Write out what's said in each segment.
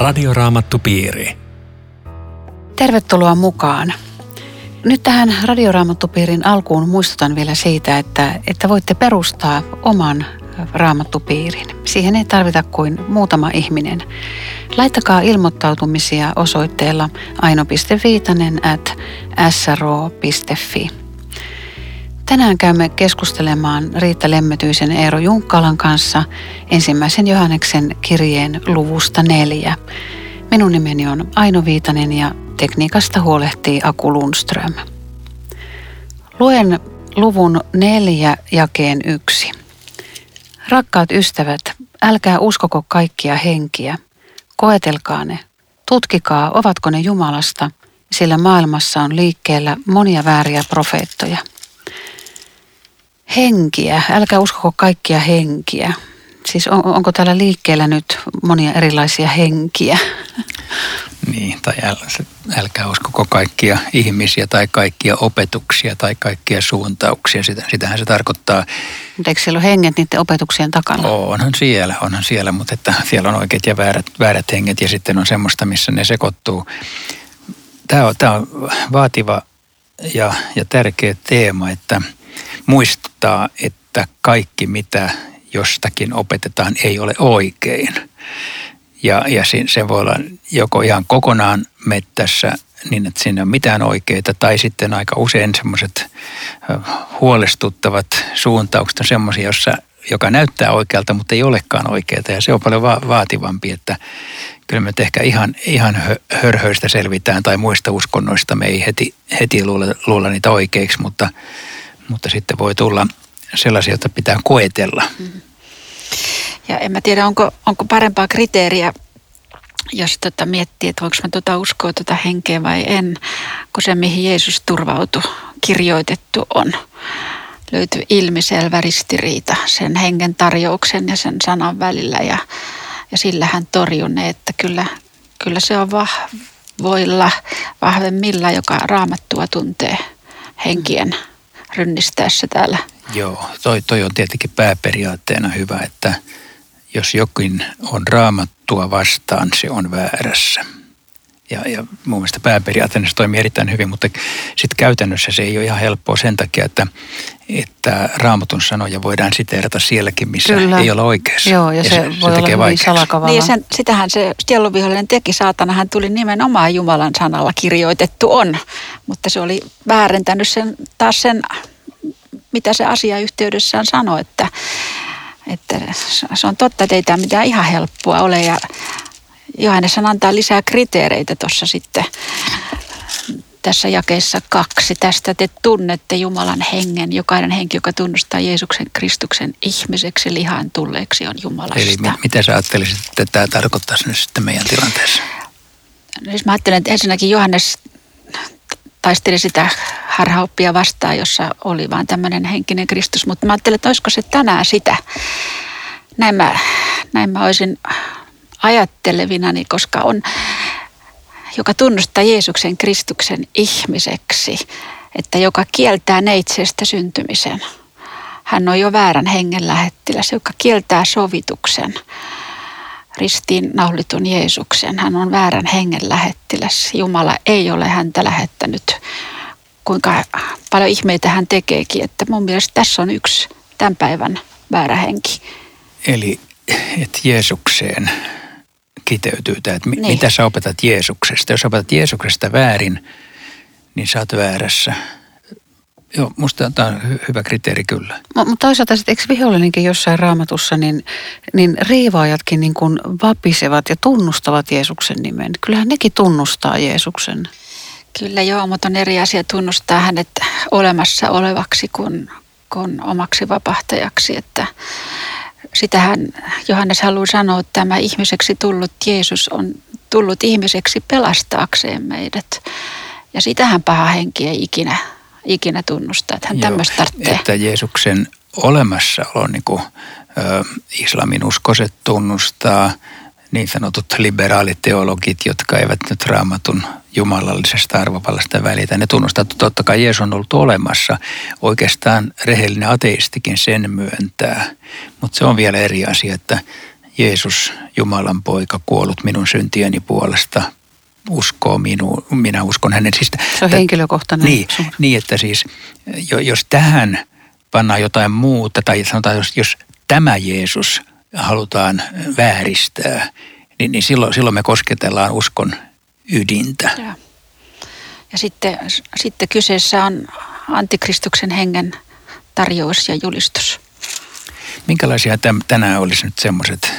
Radioraamattupiiri. Tervetuloa mukaan. Nyt tähän Radioraamattupiirin alkuun muistutan vielä siitä, että, että voitte perustaa oman raamattupiirin. Siihen ei tarvita kuin muutama ihminen. Laittakaa ilmoittautumisia osoitteella aino.viitanen at sro.fi. Tänään käymme keskustelemaan Riitta Lemmetyisen Eero Junkkalan kanssa ensimmäisen Johanneksen kirjeen luvusta neljä. Minun nimeni on Aino Viitanen ja tekniikasta huolehtii Aku Lundström. Luen luvun neljä jakeen yksi. Rakkaat ystävät, älkää uskoko kaikkia henkiä. Koetelkaa ne. Tutkikaa, ovatko ne Jumalasta, sillä maailmassa on liikkeellä monia vääriä profeettoja – henkiä. Älkää uskoko kaikkia henkiä. Siis on, onko täällä liikkeellä nyt monia erilaisia henkiä? Niin, tai äl, älkää uskoko kaikkia ihmisiä tai kaikkia opetuksia tai kaikkia suuntauksia. Sitä, sitähän se tarkoittaa. Mutta eikö siellä ole henget niiden opetuksien takana? Onhan siellä, onhan siellä, mutta että siellä on oikeat ja väärät, väärät henget ja sitten on semmoista, missä ne sekoittuu. Tämä on, tämä on vaativa ja, ja tärkeä teema, että – muistaa, että kaikki mitä jostakin opetetaan ei ole oikein. Ja, ja se voi olla joko ihan kokonaan mettässä niin, että siinä ei ole mitään oikeita, tai sitten aika usein semmoiset huolestuttavat suuntaukset on semmoisia, jossa, joka näyttää oikealta, mutta ei olekaan oikeita. Ja se on paljon va- vaativampi, että kyllä me ehkä ihan, ihan hörhöistä selvitään tai muista uskonnoista me ei heti, heti luulla, luulla niitä oikeiksi, mutta – mutta sitten voi tulla sellaisia, joita pitää koetella. Mm-hmm. Ja en mä tiedä, onko, onko parempaa kriteeriä, jos tota miettii, että voinko mä tota uskoa tota henkeä vai en, kun se, mihin Jeesus turvautui, kirjoitettu on. Löytyy ilmiselvä ristiriita sen hengen tarjouksen ja sen sanan välillä ja, ja sillä hän torjui ne, että kyllä, kyllä se on vahvoilla, vahvemmilla, joka raamattua tuntee henkien mm rynnistäessä täällä. Joo, toi, toi on tietenkin pääperiaatteena hyvä, että jos jokin on raamattua vastaan, se on väärässä. Ja, ja mun mielestä pääperiaatteena se toimii erittäin hyvin, mutta sitten käytännössä se ei ole ihan helppoa sen takia, että, että raamatun sanoja voidaan siteerata sielläkin, missä Kyllä. ei ole oikeassa. Joo, ja, ja se, se, voi se tekee olla hyvin Niin, sen, sitähän se sielunvihollinen teki, saatana hän tuli nimenomaan Jumalan sanalla kirjoitettu on, mutta se oli väärentänyt sen, taas sen, mitä se asiayhteydessään sanoi, että, että se on totta, että ei tämä mitään ihan helppoa ole. Ja Johannes antaa lisää kriteereitä tuossa sitten tässä jakeessa kaksi. Tästä te tunnette Jumalan hengen. Jokainen henki, joka tunnustaa Jeesuksen Kristuksen ihmiseksi lihaan tulleeksi, on Jumalasta. Eli mit, mitä sä ajattelisit, että tämä tarkoittaisi nyt sitten meidän tilanteessa? No siis mä ajattelen, että ensinnäkin Johannes taisteli sitä harhaoppia vastaan, jossa oli vain tämmöinen henkinen Kristus. Mutta mä ajattelen, että olisiko se tänään sitä. Näin mä, näin mä olisin ajattelevinani, koska on, joka tunnustaa Jeesuksen Kristuksen ihmiseksi, että joka kieltää neitsestä syntymisen. Hän on jo väärän hengen lähettiläs, joka kieltää sovituksen ristiin naulitun Jeesuksen. Hän on väärän hengen lähettiläs. Jumala ei ole häntä lähettänyt. Kuinka paljon ihmeitä hän tekeekin. Että mun mielestä tässä on yksi tämän päivän väärä henki. Eli että Jeesukseen kiteytyy tämä, että niin. mitä sä opetat Jeesuksesta. Jos opetat Jeesuksesta väärin, niin sä oot väärässä. Joo, musta tämä on hy- hyvä kriteeri kyllä. Mutta toisaalta sitten, eikö vihollinenkin jossain raamatussa, niin, niin riivaajatkin niin kuin vapisevat ja tunnustavat Jeesuksen nimen. Kyllähän nekin tunnustaa Jeesuksen. Kyllä joo, mutta on eri asia tunnustaa hänet olemassa olevaksi kuin, kuin omaksi vapahtajaksi. Että sitähän Johannes haluaa sanoa, että tämä ihmiseksi tullut Jeesus on tullut ihmiseksi pelastaakseen meidät. Ja sitähän paha henki ei ikinä, ikinä tunnusta, että hän Joo, tämmöistä tarvitsee. Että Jeesuksen olemassaolo, niin kuin ö, islamin uskoset tunnustaa, niin sanotut liberaaliteologit, jotka eivät nyt raamatun jumalallisesta arvovallasta välitä. Ne tunnustaa, että totta kai Jeesus on ollut olemassa. Oikeastaan rehellinen ateistikin sen myöntää. Mutta se on vielä eri asia, että Jeesus, Jumalan poika, kuollut minun syntieni puolesta, uskoo minuun, minä uskon hänen. Siis, se on henkilökohtainen. Niin, niin, että siis jos tähän pannaan jotain muuta, tai sanotaan, jos, jos tämä Jeesus halutaan vääristää, niin, niin silloin, silloin me kosketellaan uskon ydintä. Ja, ja sitten, sitten kyseessä on antikristuksen hengen tarjous ja julistus. Minkälaisia täm, tänään olisi nyt semmoiset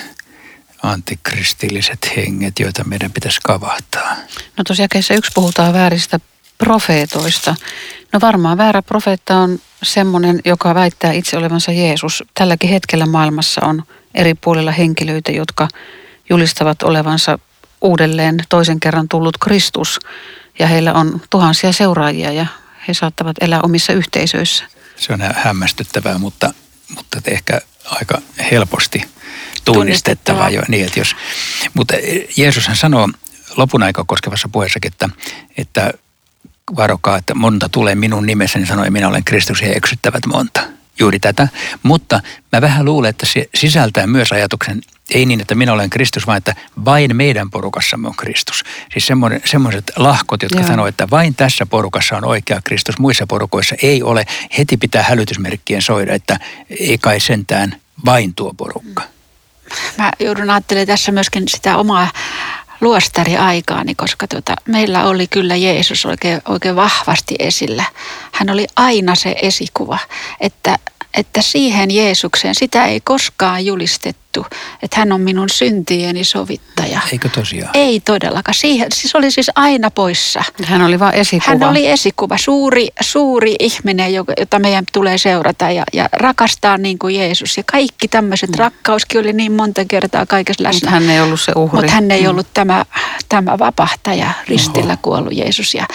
antikristilliset henget, joita meidän pitäisi kavahtaa? No tosiaan yksi puhutaan vääristä profeetoista. No varmaan väärä profeetta on semmoinen, joka väittää itse olevansa Jeesus. Tälläkin hetkellä maailmassa on eri puolilla henkilöitä, jotka julistavat olevansa uudelleen toisen kerran tullut Kristus. Ja heillä on tuhansia seuraajia ja he saattavat elää omissa yhteisöissä. Se on hämmästyttävää, mutta, mutta ehkä aika helposti tunnistettavaa jo. Niin, että jos, mutta Jeesushan sanoo lopun aika koskevassa puheessakin, että, että varokaa, että monta tulee minun nimessäni, sanoi, minä olen Kristus ja eksyttävät monta. Juuri tätä. Mutta mä vähän luulen, että se sisältää myös ajatuksen, ei niin, että minä olen Kristus, vaan että vain meidän porukassamme on Kristus. Siis semmoiset lahkot, jotka sanoo, että vain tässä porukassa on oikea Kristus, muissa porukoissa ei ole. Heti pitää hälytysmerkkien soida, että ei kai sentään vain tuo porukka. Mä joudun ajattelemaan tässä myöskin sitä omaa luostariaikaani, koska tuota, meillä oli kyllä Jeesus oikein, oikein vahvasti esillä. Hän oli aina se esikuva, että että siihen Jeesukseen, sitä ei koskaan julistettu, että hän on minun syntieni sovittaja. Eikö tosiaan? Ei todellakaan. Siihen, siis oli siis aina poissa. Hän oli vain esikuva. Hän oli esikuva, suuri, suuri ihminen, jota meidän tulee seurata ja, ja rakastaa niin kuin Jeesus. Ja kaikki tämmöiset, mm. rakkauskin oli niin monta kertaa kaikessa läsnä. Mutta hän ei ollut se uhri. Mutta hän ei mm. ollut tämä, tämä vapahtaja, ristillä Oho. kuollut Jeesus. Ja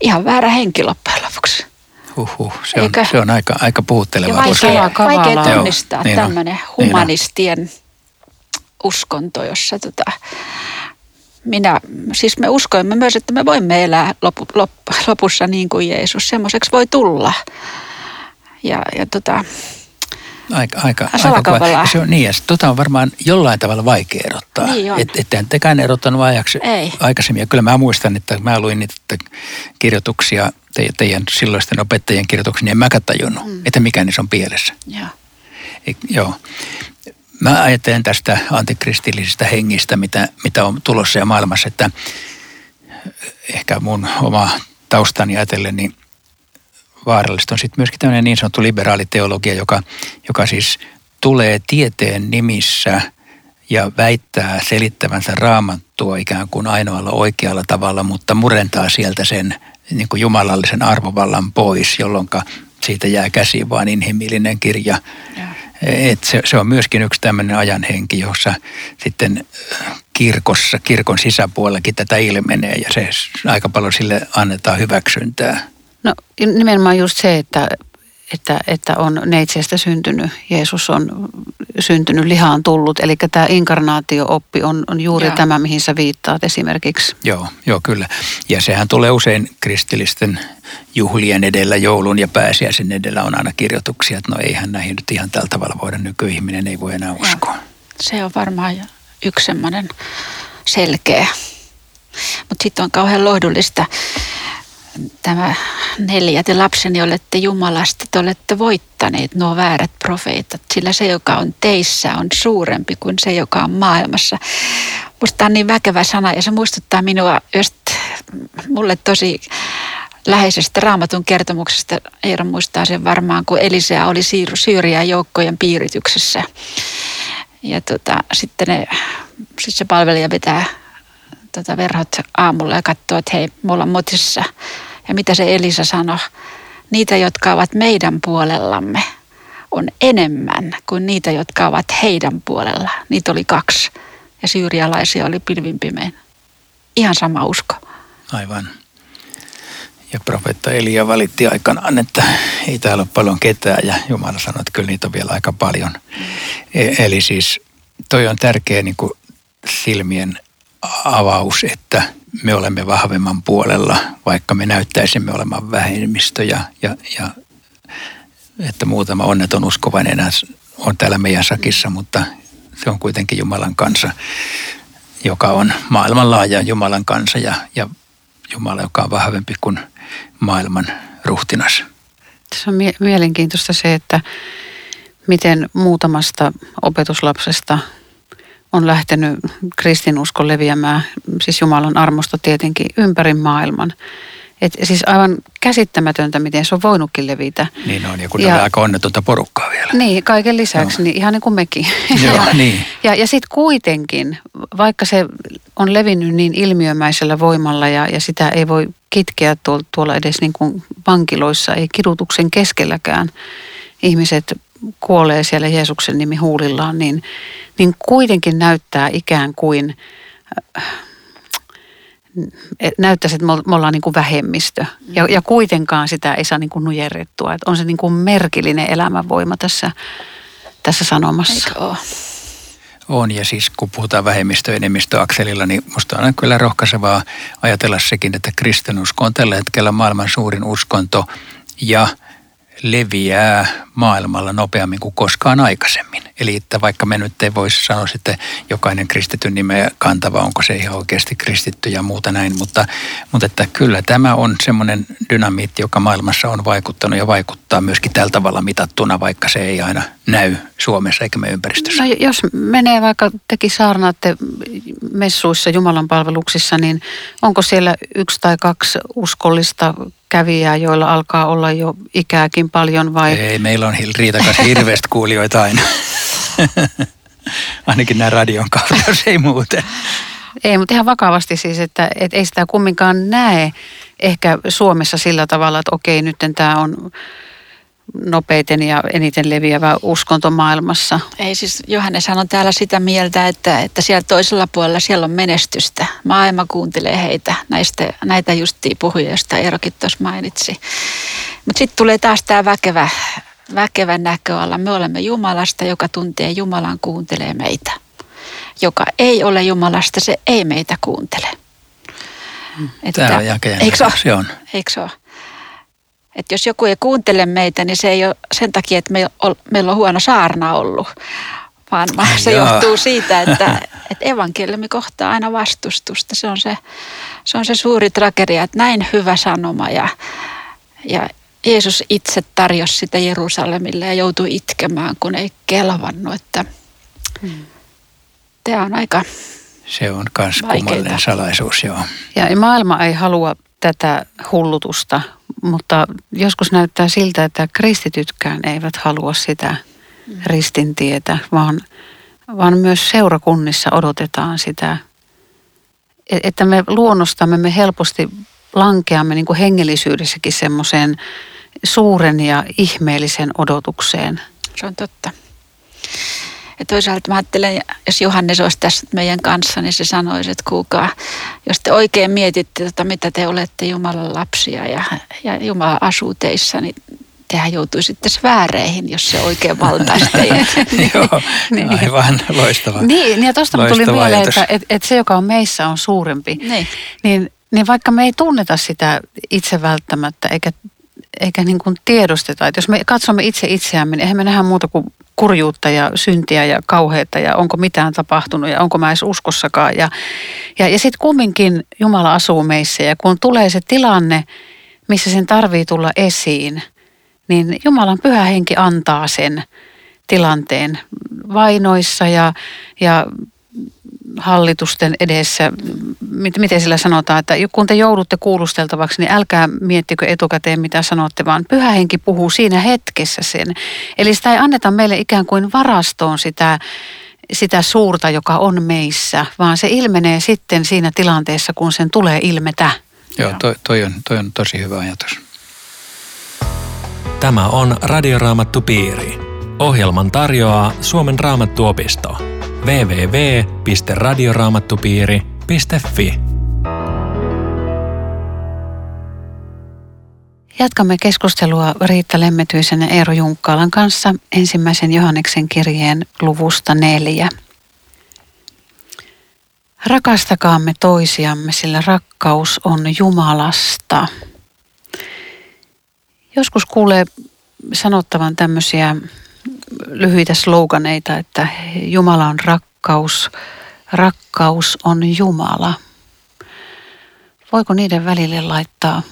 ihan väärä henki loppujen lopuksi. Huhhuh, se on, se on aika, aika puhuttelevaa. Vaikea, vaikea tunnistaa niin tämmöinen niin humanistien niin uskonto, jossa tota, minä, siis me uskoimme myös, että me voimme elää lopu, lop, lopussa niin kuin Jeesus. Semmoiseksi voi tulla. Ja, ja tota, aika, aika, aika se on niin, ja tota on varmaan jollain tavalla vaikea erottaa. Niin on. Et, ettehän tekään erottanut ajaksi Ei. aikaisemmin. Ja kyllä mä muistan, että mä luin niitä kirjoituksia, te, teidän silloisten opettajien kirjoituksia, niin en mäkään tajunnut, mm. että mikä niissä on pielessä. Ja. E, joo. Mä ajattelen tästä antikristillisistä hengistä, mitä, mitä on tulossa ja maailmassa, että ehkä mun oma taustani ajatellen, niin – vaarallista on sitten myöskin tämmöinen niin sanottu liberaaliteologia, joka, joka siis tulee tieteen nimissä ja väittää selittävänsä raamattua ikään kuin ainoalla oikealla tavalla, mutta murentaa sieltä sen niin kuin jumalallisen arvovallan pois, jolloin siitä jää käsiin vain inhimillinen kirja. Et se, se on myöskin yksi tämmöinen ajanhenki, jossa sitten kirkossa, kirkon sisäpuolellakin tätä ilmenee ja se aika paljon sille annetaan hyväksyntää. No nimenomaan just se, että, että, että on neitsestä syntynyt, Jeesus on syntynyt, lihaan tullut. Eli tämä inkarnaatio-oppi on, on juuri Joo. tämä, mihin sä viittaat esimerkiksi. Joo, joo, kyllä. Ja sehän tulee usein kristillisten juhlien edellä, joulun ja pääsiäisen edellä on aina kirjoituksia, että no eihän näihin nyt ihan tällä tavalla voida nykyihminen, ei voi enää uskoa. Joo. Se on varmaan yksi semmoinen selkeä. Mutta sitten on kauhean lohdullista tämä neljä, te lapseni olette Jumalasta, te olette voittaneet nuo väärät profeetat, sillä se, joka on teissä, on suurempi kuin se, joka on maailmassa. Musta on niin väkevä sana ja se muistuttaa minua just mulle tosi läheisestä raamatun kertomuksesta. Eero muistaa sen varmaan, kun Elisea oli Syyrian joukkojen piirityksessä. Ja tota, sitten ne, sit se palvelija vetää tota verhot aamulla ja katsoo, että hei, mulla on motissa ja mitä se Elisa sanoi? Niitä, jotka ovat meidän puolellamme, on enemmän kuin niitä, jotka ovat heidän puolella. Niitä oli kaksi. Ja syyrialaisia oli pilvinpimein. Ihan sama usko. Aivan. Ja profeetta Elia valitti aikanaan, että ei täällä ole paljon ketään ja Jumala sanoi, että kyllä niitä on vielä aika paljon. E- eli siis toi on tärkeä niin kuin silmien avaus, että me olemme vahvemman puolella, vaikka me näyttäisimme olemaan vähemmistö ja, ja, ja että muutama onneton uskovainen on täällä meidän sakissa, mutta Se on kuitenkin Jumalan kansa, joka on maailmanlaaja Jumalan kansa ja, ja Jumala, joka on vahvempi kuin maailman ruhtinas. Se on mie- mielenkiintoista se, että miten muutamasta opetuslapsesta on lähtenyt kristinusko leviämään, siis Jumalan armosta tietenkin, ympäri maailman. Et siis aivan käsittämätöntä, miten se on voinutkin levitä. Niin on, ja kun ja, on aika onnetonta porukkaa vielä. Niin, kaiken lisäksi, no. niin ihan niin kuin mekin. Joo, ja niin. ja, ja sitten kuitenkin, vaikka se on levinnyt niin ilmiömäisellä voimalla ja, ja sitä ei voi kitkeä tuolla edes niin kuin vankiloissa, ei kidutuksen keskelläkään, ihmiset kuolee siellä Jeesuksen nimi huulillaan, niin, niin kuitenkin näyttää ikään kuin äh, näyttäisi, että me ollaan niin kuin vähemmistö. Ja, ja kuitenkaan sitä ei saa niin kuin nujerrettua. Että on se niin kuin merkillinen elämänvoima tässä, tässä sanomassa. Eikö ole? On, ja siis kun puhutaan vähemmistö-enemmistöakselilla, niin musta on kyllä rohkaisevaa ajatella sekin, että kristinusko on tällä hetkellä maailman suurin uskonto, ja – leviää maailmalla nopeammin kuin koskaan aikaisemmin. Eli että vaikka me nyt ei voisi sanoa sitten jokainen kristityn nimeä kantava, onko se ihan oikeasti kristitty ja muuta näin, mutta, mutta että kyllä tämä on semmoinen dynamiitti, joka maailmassa on vaikuttanut ja vaikuttaa myöskin tällä tavalla mitattuna, vaikka se ei aina näy Suomessa eikä me ympäristössä. No, jos menee vaikka teki saarnaatte messuissa Jumalan palveluksissa, niin onko siellä yksi tai kaksi uskollista kävijää, joilla alkaa olla jo ikääkin paljon vai? Ei, meillä on riitakas hirveästi kuulijoita aina. Ainakin nämä radion kautta, jos ei muuten. Ei, mutta ihan vakavasti siis, että, että ei sitä kumminkaan näe ehkä Suomessa sillä tavalla, että okei, nyt tämä on nopeiten ja eniten leviävä uskonto maailmassa. Ei siis, Johannes on täällä sitä mieltä, että, että siellä toisella puolella siellä on menestystä. Maailma kuuntelee heitä, näistä, näitä justiin puhuja, joista Eerokin tuossa mainitsi. Mutta sitten tulee taas tämä väkevä, väkevä näköala. Me olemme Jumalasta, joka tuntee Jumalan, kuuntelee meitä. Joka ei ole Jumalasta, se ei meitä kuuntele. Tämä on jakeen. Eikö se on? Eikö se ole? Että jos joku ei kuuntele meitä, niin se ei ole sen takia, että meillä on huono saarna ollut, vaan se Jaa. johtuu siitä, että, että evankeliumi kohtaa aina vastustusta. Se on se, se on se suuri tragedia, että näin hyvä sanoma ja, ja Jeesus itse tarjosi sitä Jerusalemille ja joutui itkemään, kun ei kelvannut. Että hmm. Tämä on aika Se on myös kummallinen salaisuus, joo. Ja maailma ei halua tätä hullutusta, mutta joskus näyttää siltä, että kristitytkään eivät halua sitä ristintietä, vaan, vaan myös seurakunnissa odotetaan sitä, e-, että me luonnostamme me helposti lankeamme niin kuin hengellisyydessäkin semmoiseen suuren ja ihmeellisen odotukseen. Se on totta. Ja toisaalta mä ajattelen, jos Johannes olisi tässä meidän kanssa, niin se sanoisi, että kuulkaa, jos te oikein mietitte, tota, mitä te olette Jumalan lapsia ja, ja Jumala asuu teissä, niin tehän joutuisitte sfääreihin, jos se oikein valtaisi teidät. Joo, niin. aivan loistava. Niin, ja tuosta tuli mieleen, että, että, että se, joka on meissä, on suurempi. Niin. niin. Niin vaikka me ei tunneta sitä itse välttämättä, eikä eikä niin kuin tiedosteta. Että jos me katsomme itse itseämme, niin eihän me nähdä muuta kuin kurjuutta ja syntiä ja kauheutta ja onko mitään tapahtunut ja onko mä edes uskossakaan. Ja, ja, ja sitten kumminkin Jumala asuu meissä ja kun tulee se tilanne, missä sen tarvii tulla esiin, niin Jumalan pyhä henki antaa sen tilanteen vainoissa ja, ja hallitusten edessä, miten sillä sanotaan, että kun te joudutte kuulusteltavaksi, niin älkää miettikö etukäteen mitä sanotte, vaan pyhä henki puhuu siinä hetkessä sen. Eli sitä ei anneta meille ikään kuin varastoon sitä, sitä suurta, joka on meissä, vaan se ilmenee sitten siinä tilanteessa, kun sen tulee ilmetä. Joo, toi, toi, on, toi on tosi hyvä ajatus. Tämä on Radioraamattu Piiri. Ohjelman tarjoaa Suomen raamattuopisto www.radioraamattupiiri.fi. Jatkamme keskustelua Riitta Lemmetyisen ja Eero Junkkaalan kanssa ensimmäisen Johanneksen kirjeen luvusta neljä. Rakastakaamme toisiamme, sillä rakkaus on Jumalasta. Joskus kuulee sanottavan tämmöisiä lyhyitä sloganeita, että Jumala on rakkaus, rakkaus on Jumala. Voiko niiden välille laittaa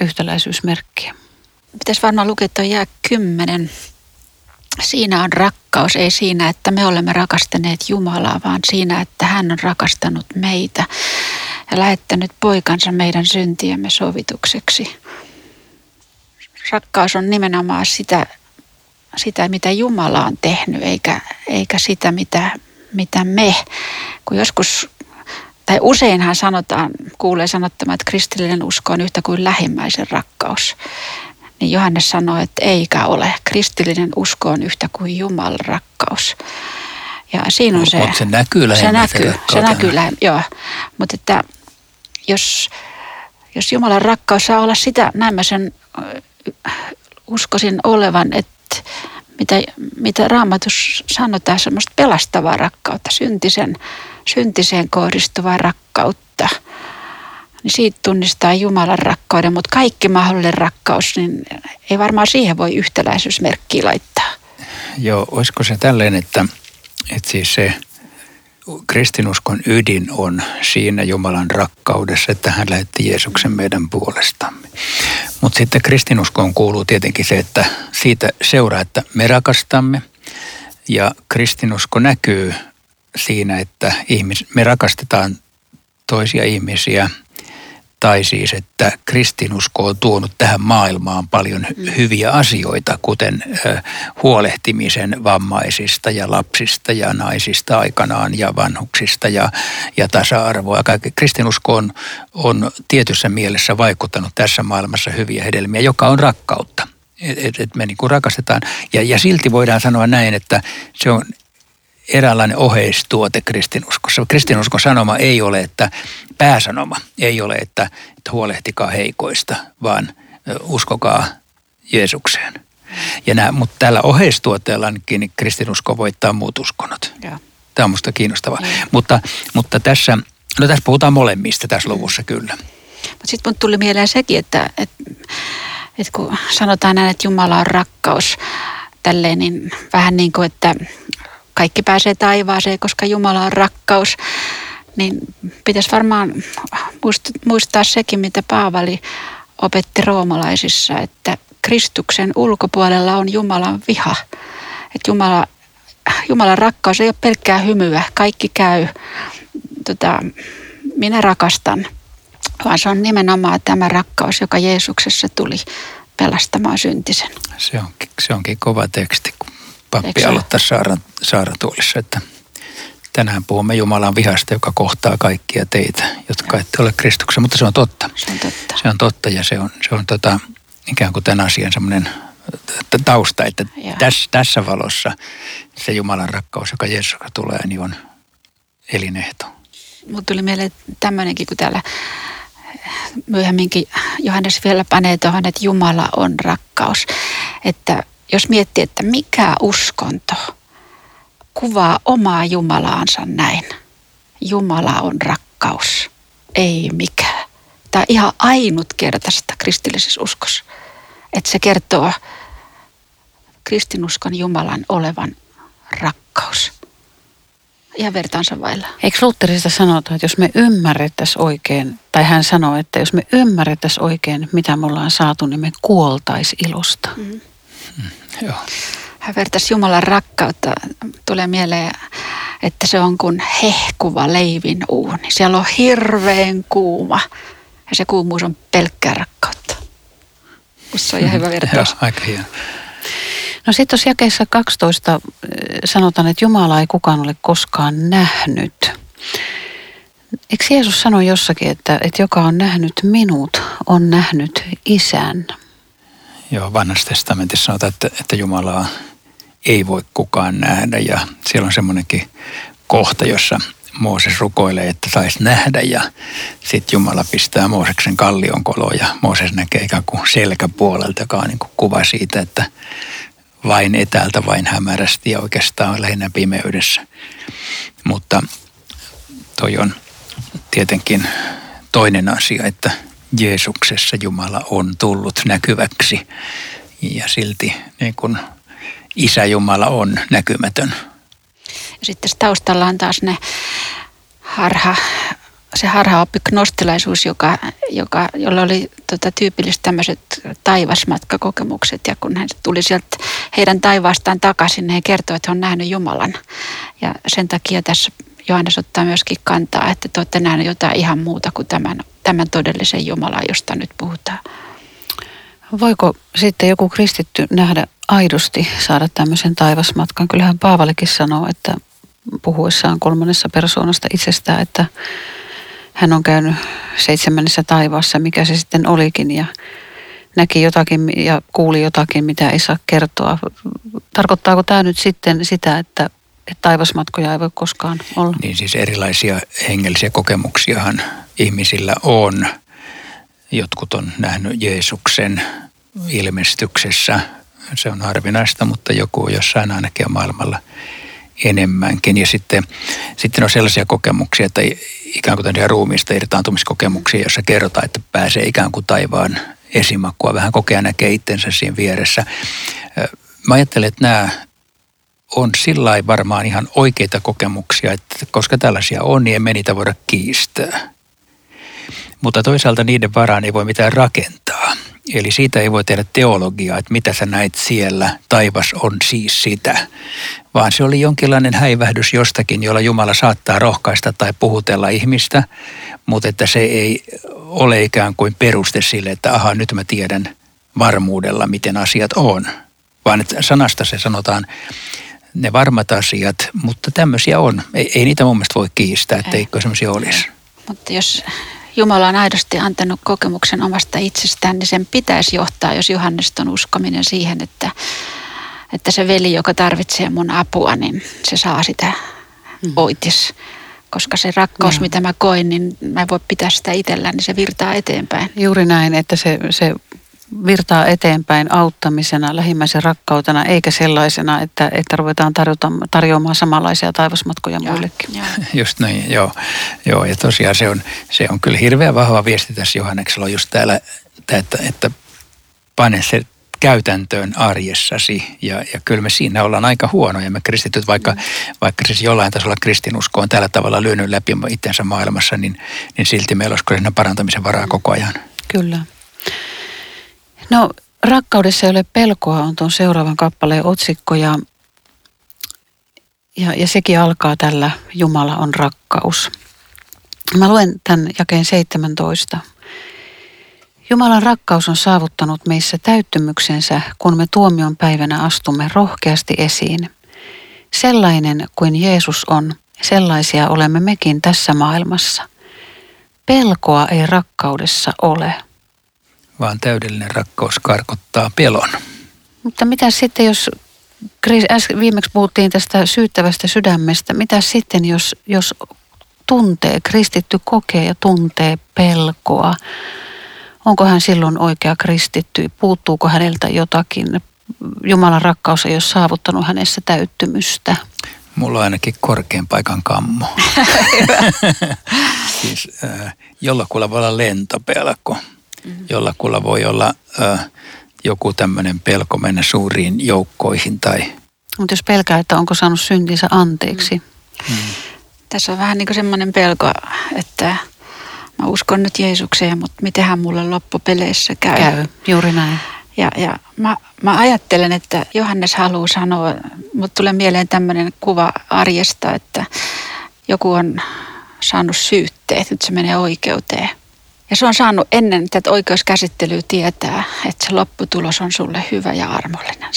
yhtäläisyysmerkkiä? Pitäisi varmaan lukea tuo jää kymmenen. Siinä on rakkaus, ei siinä, että me olemme rakastaneet Jumalaa, vaan siinä, että hän on rakastanut meitä ja lähettänyt poikansa meidän syntiemme sovitukseksi. Rakkaus on nimenomaan sitä, sitä mitä Jumala on tehnyt, eikä, eikä sitä, mitä, mitä me. Kun joskus, tai useinhan sanotaan, kuulee sanottamaan, että kristillinen usko on yhtä kuin lähimmäisen rakkaus. Niin Johannes sanoo, että eikä ole. Kristillinen usko on yhtä kuin Jumalan rakkaus. Ja siinä on se... Mutta se näkyy Se näkyy, se näkyy lähe, joo. Mutta että jos, jos Jumalan rakkaus saa olla sitä, näin mä sen uskoisin olevan, että mitä, mitä raamatus sanotaan, semmoista pelastavaa rakkautta, syntisen, syntiseen kohdistuvaa rakkautta, niin siitä tunnistaa Jumalan rakkauden, mutta kaikki mahdollinen rakkaus, niin ei varmaan siihen voi yhtäläisyysmerkkiä laittaa. Joo, olisiko se tälleen, että, että siis se kristinuskon ydin on siinä Jumalan rakkaudessa, että hän lähetti Jeesuksen meidän puolestamme. Mutta sitten kristinuskoon kuuluu tietenkin se, että siitä seuraa, että me rakastamme ja kristinusko näkyy siinä, että ihmis, me rakastetaan toisia ihmisiä – tai siis, että kristinusko on tuonut tähän maailmaan paljon mm. hyviä asioita, kuten huolehtimisen vammaisista ja lapsista ja naisista aikanaan ja vanhuksista ja, ja tasa-arvoa. Kaikki kristinusko on, on tietyssä mielessä vaikuttanut tässä maailmassa hyviä hedelmiä, joka on rakkautta. Että et, me niin kuin rakastetaan. Ja, ja silti voidaan sanoa näin, että se on eräänlainen oheistuote kristinuskossa. Kristinuskon sanoma ei ole, että pääsanoma ei ole, että, että huolehtikaa heikoista, vaan uskokaa Jeesukseen. Ja nämä, mutta tällä oheistuotteella niin kristinusko voittaa muut uskonnot. Ja. Tämä on minusta kiinnostavaa. Mutta, mutta tässä, no tässä puhutaan molemmista tässä luvussa kyllä. Mutta sitten tuli mieleen sekin, että, että, että kun sanotaan näin, että Jumala on rakkaus, tälleen, niin vähän niin kuin, että kaikki pääsee taivaaseen, koska Jumala on rakkaus. Niin pitäisi varmaan muistaa sekin, mitä Paavali opetti roomalaisissa, että Kristuksen ulkopuolella on Jumalan viha. Että Jumala, Jumalan rakkaus ei ole pelkkää hymyä, kaikki käy, tota, minä rakastan, vaan se on nimenomaan tämä rakkaus, joka Jeesuksessa tuli pelastamaan syntisen. Se onkin, se onkin kova teksti, kun pappi aloittaa saara, saaratuolissa, että tänään puhumme Jumalan vihasta, joka kohtaa kaikkia teitä, jotka ette ole Kristuksen, mutta se on totta. Se on totta. Se on totta ja se on, se on tota, ikään kuin tämän asian semmoinen tausta, että tässä, tässä valossa se Jumalan rakkaus, joka Jeesuksessa tulee, niin on elinehto. Mutta tuli mieleen tämmöinenkin, kun täällä myöhemminkin Johannes vielä panee tuohon, että Jumala on rakkaus. Että jos miettii, että mikä uskonto kuvaa omaa Jumalaansa näin. Jumala on rakkaus, ei mikään. Tämä on ihan ainutkertaista kristillisessä uskossa. Että se kertoo kristinuskon Jumalan olevan rakkaus. Ihan vertaansa vailla. Eikö Lutterista sanota, että jos me ymmärrettäisiin oikein, tai hän sanoo, että jos me ymmärrettäisiin oikein, mitä me ollaan saatu, niin me kuoltaisi ilosta. Mm. Joo. Hän vertasi Jumalan rakkautta. Tulee mieleen, että se on kuin hehkuva leivin uuni. Siellä on hirveän kuuma ja se kuumuus on pelkkää rakkautta. Se on ihan hyvä vertaus. Joo, aika hieno. No sitten tuossa jakeessa 12 eh, sanotaan, että Jumala ei kukaan ole koskaan nähnyt. Eikö Jeesus sano jossakin, että, että joka on nähnyt minut, on nähnyt isän? Joo, vanhassa testamentissa sanotaan, että, että Jumalaa ei voi kukaan nähdä. Ja siellä on semmoinenkin kohta, jossa Mooses rukoilee, että saisi nähdä. Ja sitten Jumala pistää Mooseksen kallion koloon ja Mooses näkee ikään kuin selkäpuolelta, joka on niin kuin kuva siitä, että vain etäältä, vain hämärästi ja oikeastaan lähinnä pimeydessä. Mutta toi on tietenkin toinen asia, että Jeesuksessa Jumala on tullut näkyväksi. Ja silti niin kuin Isä Jumala on näkymätön. Ja sitten taustalla on taas ne harha, se harhaoppi gnostilaisuus, joka, joka, jolla oli tota, tyypillistä tämmöiset taivasmatkakokemukset. Ja kun hän tuli sieltä heidän taivaastaan takaisin, niin he kertoi, että he on nähnyt Jumalan. Ja sen takia tässä Johannes ottaa myöskin kantaa, että te olette nähneet jotain ihan muuta kuin tämän, tämän todellisen Jumalan, josta nyt puhutaan. Voiko sitten joku kristitty nähdä aidosti saada tämmöisen taivasmatkan? Kyllähän Paavalikin sanoo, että puhuessaan kolmannessa persoonasta itsestään, että hän on käynyt seitsemännessä taivaassa, mikä se sitten olikin ja näki jotakin ja kuuli jotakin, mitä ei saa kertoa. Tarkoittaako tämä nyt sitten sitä, että, että taivasmatkoja ei voi koskaan olla? Niin siis erilaisia hengellisiä kokemuksiahan ihmisillä on. Jotkut on nähnyt Jeesuksen ilmestyksessä. Se on harvinaista, mutta joku jossain ainakin on maailmalla enemmänkin. Ja sitten, sitten on sellaisia kokemuksia, että ikään kuin tämmöisiä ruumiista irtaantumiskokemuksia, jossa kerrotaan, että pääsee ikään kuin taivaan esimakua, vähän kokea näkee itsensä siinä vieressä. Mä ajattelen, että nämä on sillä varmaan ihan oikeita kokemuksia, että koska tällaisia on, niin emme niitä voida kiistää. Mutta toisaalta niiden varaan ei voi mitään rakentaa. Eli siitä ei voi tehdä teologiaa, että mitä sä näit siellä, taivas on siis sitä. Vaan se oli jonkinlainen häivähdys jostakin, jolla Jumala saattaa rohkaista tai puhutella ihmistä, mutta että se ei ole ikään kuin peruste sille, että aha, nyt mä tiedän varmuudella, miten asiat on. Vaan että sanasta se sanotaan ne varmat asiat, mutta tämmöisiä on. Ei, ei niitä mun mielestä voi kiistää, etteikö semmoisia olisi. Mutta jos Jumala on aidosti antanut kokemuksen omasta itsestään, niin sen pitäisi johtaa, jos Johanneston uskominen siihen, että, että se veli, joka tarvitsee mun apua, niin se saa sitä mm. oitis. Koska se rakkaus, no. mitä mä koin, niin mä en voi pitää sitä itsellään, niin se virtaa eteenpäin. Juuri näin, että se, se virtaa eteenpäin auttamisena, lähimmäisen rakkautena, eikä sellaisena, että, että ruvetaan tarjota, tarjoamaan samanlaisia taivasmatkoja joo, muillekin. Joo. Just näin, joo. joo. Ja tosiaan se on, se on kyllä hirveän vahva viesti tässä Johanneksella on just täällä, että, että pane se käytäntöön arjessasi. Ja, ja kyllä me siinä ollaan aika huonoja me kristityt, vaikka, mm. vaikka siis jollain tasolla kristinusko on tällä tavalla lyönyt läpi itsensä maailmassa, niin, niin silti meillä olisi kyllä parantamisen varaa koko ajan. Kyllä. No rakkaudessa ei ole pelkoa on tuon seuraavan kappaleen otsikko ja, ja, ja sekin alkaa tällä Jumala on rakkaus. Mä luen tämän jakeen 17. Jumalan rakkaus on saavuttanut meissä täyttymyksensä, kun me tuomion päivänä astumme rohkeasti esiin. Sellainen kuin Jeesus on, sellaisia olemme mekin tässä maailmassa. Pelkoa ei rakkaudessa ole vaan täydellinen rakkaus karkottaa pelon. Mutta mitä sitten, jos viimeksi puhuttiin tästä syyttävästä sydämestä, mitä sitten, jos, jos tuntee, kristitty kokee ja tuntee pelkoa? Onko hän silloin oikea kristitty? Puuttuuko häneltä jotakin? Jumalan rakkaus ei ole saavuttanut hänessä täyttymystä. Mulla on ainakin korkean paikan kammo. siis äh, jollakulla voi olla lentopelko mm-hmm. jollakulla voi olla ö, joku tämmöinen pelko mennä suuriin joukkoihin tai... Mutta jos pelkää, että onko saanut syntinsä anteeksi. Mm. Tässä on vähän niin kuin semmoinen pelko, että mä uskon nyt Jeesukseen, mutta mitenhän mulle loppupeleissä käy. Käy, juuri näin. Ja, ja mä, mä ajattelen, että Johannes haluaa sanoa, mutta tulee mieleen tämmöinen kuva arjesta, että joku on saanut syytteet, nyt se menee oikeuteen. Ja se on saanut ennen tätä oikeuskäsittelyä tietää, että se lopputulos on sulle hyvä ja armollinen.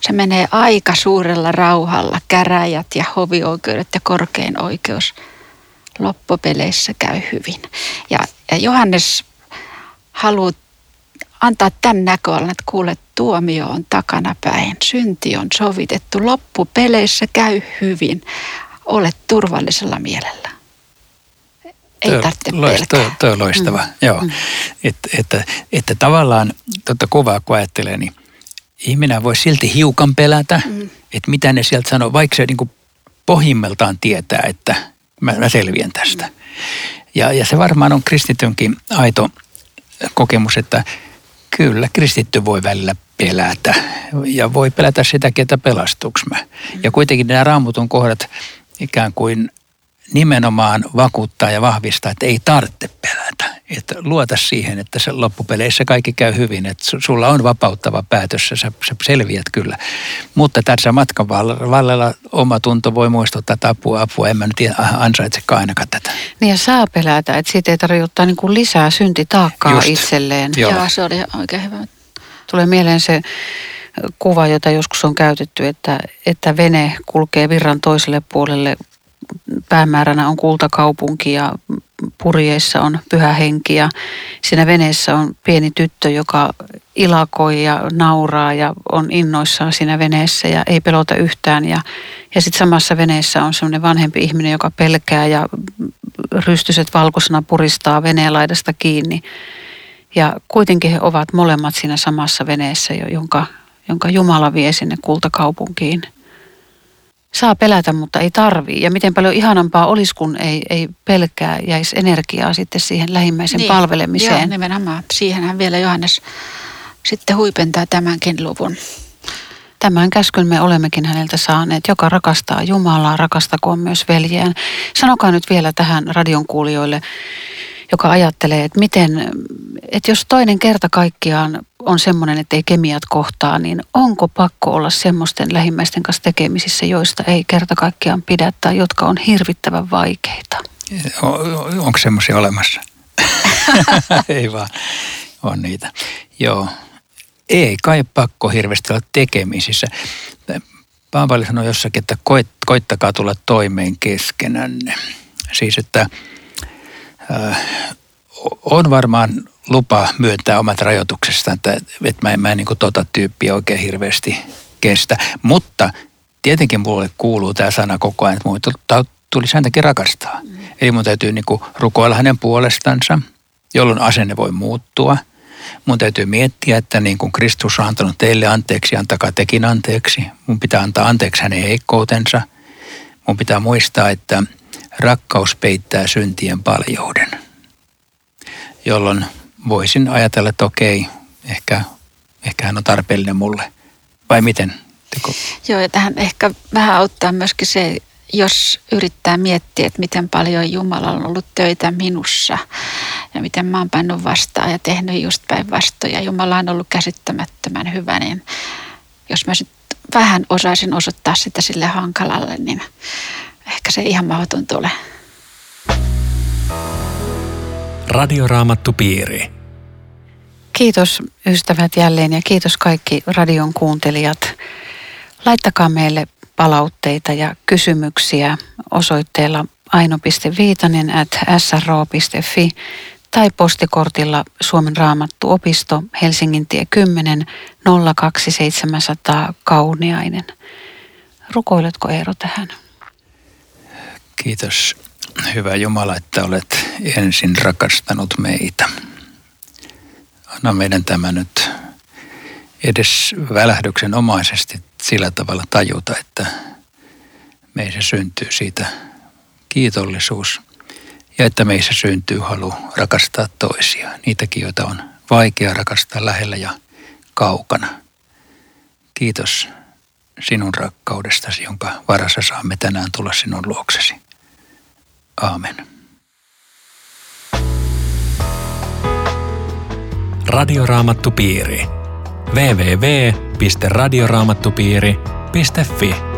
Se, menee aika suurella rauhalla. Käräjät ja hovioikeudet ja korkein oikeus loppupeleissä käy hyvin. Ja, ja Johannes haluaa antaa tämän näköalan, että kuule, tuomio on takanapäin, synti on sovitettu, loppupeleissä käy hyvin, olet turvallisella mielellä ei tarvitse pelkää. Toi, on loistava, mm. joo. Mm. Että, että, että tavallaan tuota kuvaa kun ajattelee, niin ihminen voi silti hiukan pelätä, mm. että mitä ne sieltä sanoo, vaikka se niin kuin pohjimmeltaan tietää, että mä, mä selviän tästä. Mm. Ja, ja se varmaan on kristitynkin aito kokemus, että Kyllä, kristitty voi välillä pelätä ja voi pelätä sitä, ketä pelastuks mä. Ja kuitenkin nämä raamutun kohdat ikään kuin nimenomaan vakuuttaa ja vahvistaa, että ei tarvitse pelätä. Että luota siihen, että se loppupeleissä kaikki käy hyvin, että sulla on vapauttava päätös ja sä, sä selviät kyllä. Mutta tässä matkan vallella oma tunto voi muistuttaa, että apua, apua, en mä nyt ansaitsekaan ainakaan tätä. Niin ja saa pelätä, että siitä ei tarvitse ottaa niin kuin lisää syntitaakkaa Just. itselleen. Joo. Joo, se oli oikein hyvä. Tulee mieleen se kuva, jota joskus on käytetty, että, että vene kulkee virran toiselle puolelle päämääränä on kultakaupunki ja purjeissa on pyhä henki ja siinä veneessä on pieni tyttö, joka ilakoi ja nauraa ja on innoissaan siinä veneessä ja ei pelota yhtään. Ja, ja sitten samassa veneessä on semmoinen vanhempi ihminen, joka pelkää ja rystyset valkoisena puristaa veneen laidasta kiinni. Ja kuitenkin he ovat molemmat siinä samassa veneessä, jonka, jonka Jumala vie sinne kultakaupunkiin – saa pelätä, mutta ei tarvii. Ja miten paljon ihanampaa olisi, kun ei, ei pelkää, jäisi energiaa sitten siihen lähimmäisen niin. palvelemiseen. Joo, nimenomaan. Siihenhän vielä Johannes sitten huipentaa tämänkin luvun. Tämän käskyn me olemmekin häneltä saaneet, joka rakastaa Jumalaa, rakastakoon myös veljeään. Sanokaa nyt vielä tähän radion kuulijoille, joka ajattelee, että miten, että jos toinen kerta kaikkiaan on semmoinen, että ei kemiat kohtaa, niin onko pakko olla semmoisten lähimmäisten kanssa tekemisissä, joista ei kerta kaikkiaan pidä tai jotka on hirvittävän vaikeita? onko semmoisia olemassa? ei vaan, on niitä. Joo, ei kai pakko hirveästi olla tekemisissä. Paavali sanoi jossakin, että koit, koittakaa tulla toimeen keskenänne. Siis, että äh, on varmaan lupa myöntää omat rajoituksesta, että, että mä en, mä en niin kuin tota tyyppiä oikein hirveästi kestä. Mutta tietenkin mulle kuuluu tämä sana koko ajan, että mun tulisi häntäkin rakastaa. Mm. Eli mun täytyy niin kuin rukoilla hänen puolestansa, jolloin asenne voi muuttua. Mun täytyy miettiä, että niin kuin Kristus on antanut teille anteeksi, antakaa tekin anteeksi. Mun pitää antaa anteeksi hänen heikkoutensa. Mun pitää muistaa, että rakkaus peittää syntien paljouden, jolloin voisin ajatella, että okei, ehkä, ehkä hän on tarpeellinen mulle. Vai miten? Teko? Joo, ja tähän ehkä vähän auttaa myöskin se, jos yrittää miettiä, että miten paljon Jumala on ollut töitä minussa ja miten mä oon pannut vastaan ja tehnyt just päinvastoin ja Jumala on ollut käsittämättömän hyvä, niin jos mä sitten vähän osaisin osoittaa sitä sille hankalalle, niin ehkä se ihan mahdoton tulee. Radioraamattupiiri. Kiitos ystävät jälleen ja kiitos kaikki radion kuuntelijat. Laittakaa meille palautteita ja kysymyksiä osoitteella aino.viitanen at sro.fi tai postikortilla Suomen raamattu opisto Helsingin tie 10 02700 Kauniainen. Rukoiletko Eero tähän? Kiitos hyvä Jumala, että olet ensin rakastanut meitä. Anna meidän tämä nyt edes välähdyksen omaisesti sillä tavalla tajuta, että meissä syntyy siitä kiitollisuus ja että meissä syntyy halu rakastaa toisia, niitäkin, joita on vaikea rakastaa lähellä ja kaukana. Kiitos sinun rakkaudestasi, jonka varassa saamme tänään tulla sinun luoksesi. Aamen. Radioraamattupiiri. www.radioraamattupiiri.fi